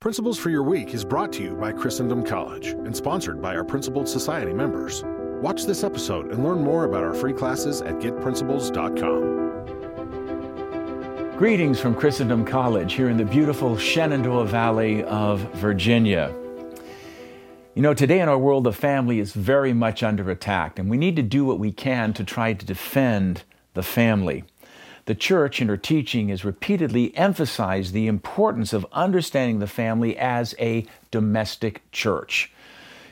Principles for Your Week is brought to you by Christendom College and sponsored by our Principled Society members. Watch this episode and learn more about our free classes at getprinciples.com. Greetings from Christendom College here in the beautiful Shenandoah Valley of Virginia. You know, today in our world, the family is very much under attack, and we need to do what we can to try to defend the family. The church, in her teaching, has repeatedly emphasized the importance of understanding the family as a domestic church.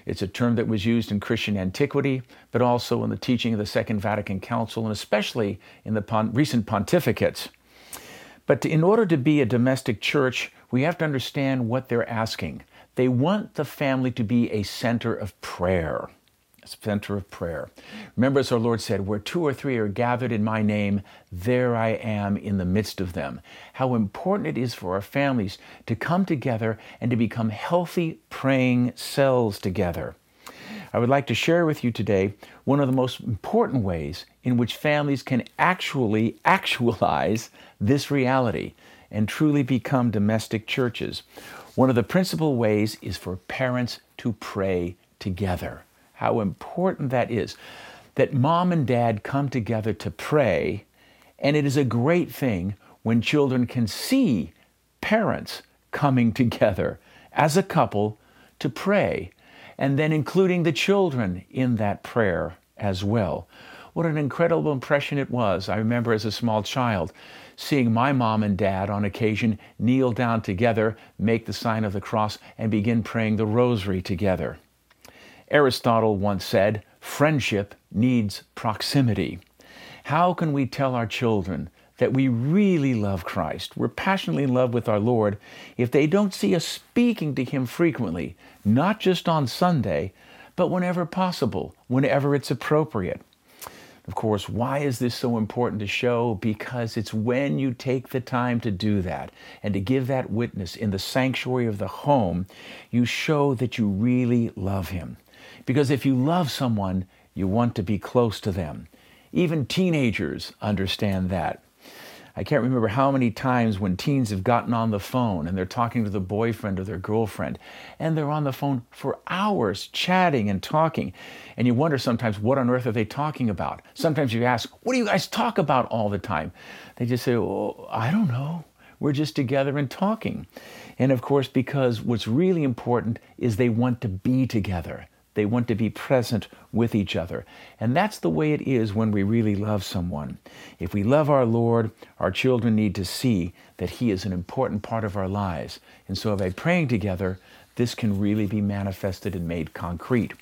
It's a term that was used in Christian antiquity, but also in the teaching of the Second Vatican Council, and especially in the pon- recent pontificates. But in order to be a domestic church, we have to understand what they're asking. They want the family to be a center of prayer center of prayer. Remember, as our Lord said, where two or three are gathered in my name, there I am in the midst of them. How important it is for our families to come together and to become healthy praying cells together. I would like to share with you today one of the most important ways in which families can actually actualize this reality and truly become domestic churches. One of the principal ways is for parents to pray together how important that is. That mom and dad come together to pray, and it is a great thing when children can see parents coming together as a couple to pray, and then including the children in that prayer as well. What an incredible impression it was. I remember as a small child seeing my mom and dad on occasion kneel down together, make the sign of the cross, and begin praying the rosary together. Aristotle once said, friendship needs proximity. How can we tell our children that we really love Christ, we're passionately in love with our Lord, if they don't see us speaking to Him frequently, not just on Sunday, but whenever possible, whenever it's appropriate? Of course, why is this so important to show? Because it's when you take the time to do that and to give that witness in the sanctuary of the home, you show that you really love Him. Because if you love someone, you want to be close to them. Even teenagers understand that. I can't remember how many times when teens have gotten on the phone and they're talking to the boyfriend or their girlfriend, and they're on the phone for hours chatting and talking. And you wonder sometimes, what on earth are they talking about? Sometimes you ask, what do you guys talk about all the time? They just say, oh, I don't know. We're just together and talking. And of course, because what's really important is they want to be together. They want to be present with each other. And that's the way it is when we really love someone. If we love our Lord, our children need to see that He is an important part of our lives. And so by praying together, this can really be manifested and made concrete.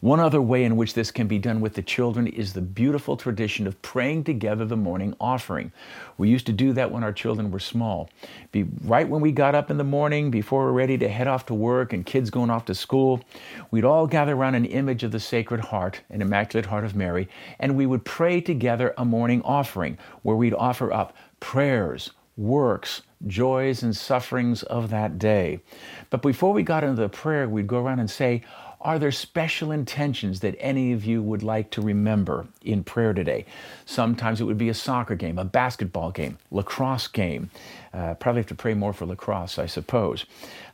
One other way in which this can be done with the children is the beautiful tradition of praying together the morning offering. We used to do that when our children were small. Be right when we got up in the morning, before we are ready to head off to work and kids going off to school, we'd all gather around an image of the Sacred Heart, an Immaculate Heart of Mary, and we would pray together a morning offering where we'd offer up prayers, works, joys, and sufferings of that day. But before we got into the prayer, we'd go around and say, are there special intentions that any of you would like to remember in prayer today? Sometimes it would be a soccer game, a basketball game, lacrosse game. Uh, probably have to pray more for lacrosse, I suppose.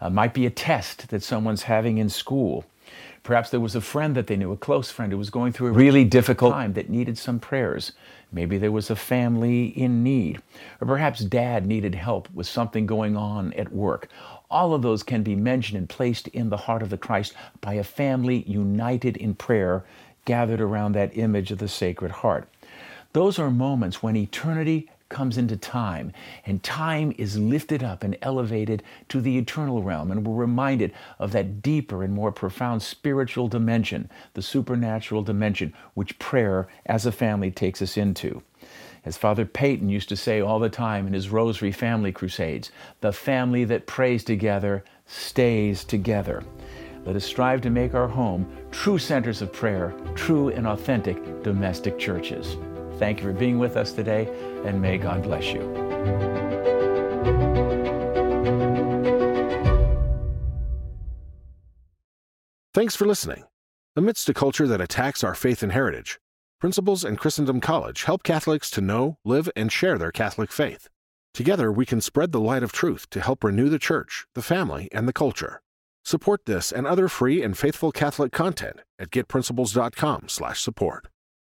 Uh, might be a test that someone's having in school. Perhaps there was a friend that they knew, a close friend who was going through a really difficult time that needed some prayers. Maybe there was a family in need. Or perhaps dad needed help with something going on at work. All of those can be mentioned and placed in the heart of the Christ by a family united in prayer, gathered around that image of the Sacred Heart. Those are moments when eternity comes into time, and time is lifted up and elevated to the eternal realm, and we're reminded of that deeper and more profound spiritual dimension, the supernatural dimension, which prayer as a family takes us into. As Father Peyton used to say all the time in his Rosary Family Crusades, the family that prays together stays together. Let us strive to make our home true centers of prayer, true and authentic domestic churches. Thank you for being with us today, and may God bless you. Thanks for listening. Amidst a culture that attacks our faith and heritage, Principles and Christendom College help Catholics to know, live, and share their Catholic faith. Together, we can spread the light of truth to help renew the church, the family, and the culture. Support this and other free and faithful Catholic content at getprinciples.com/support.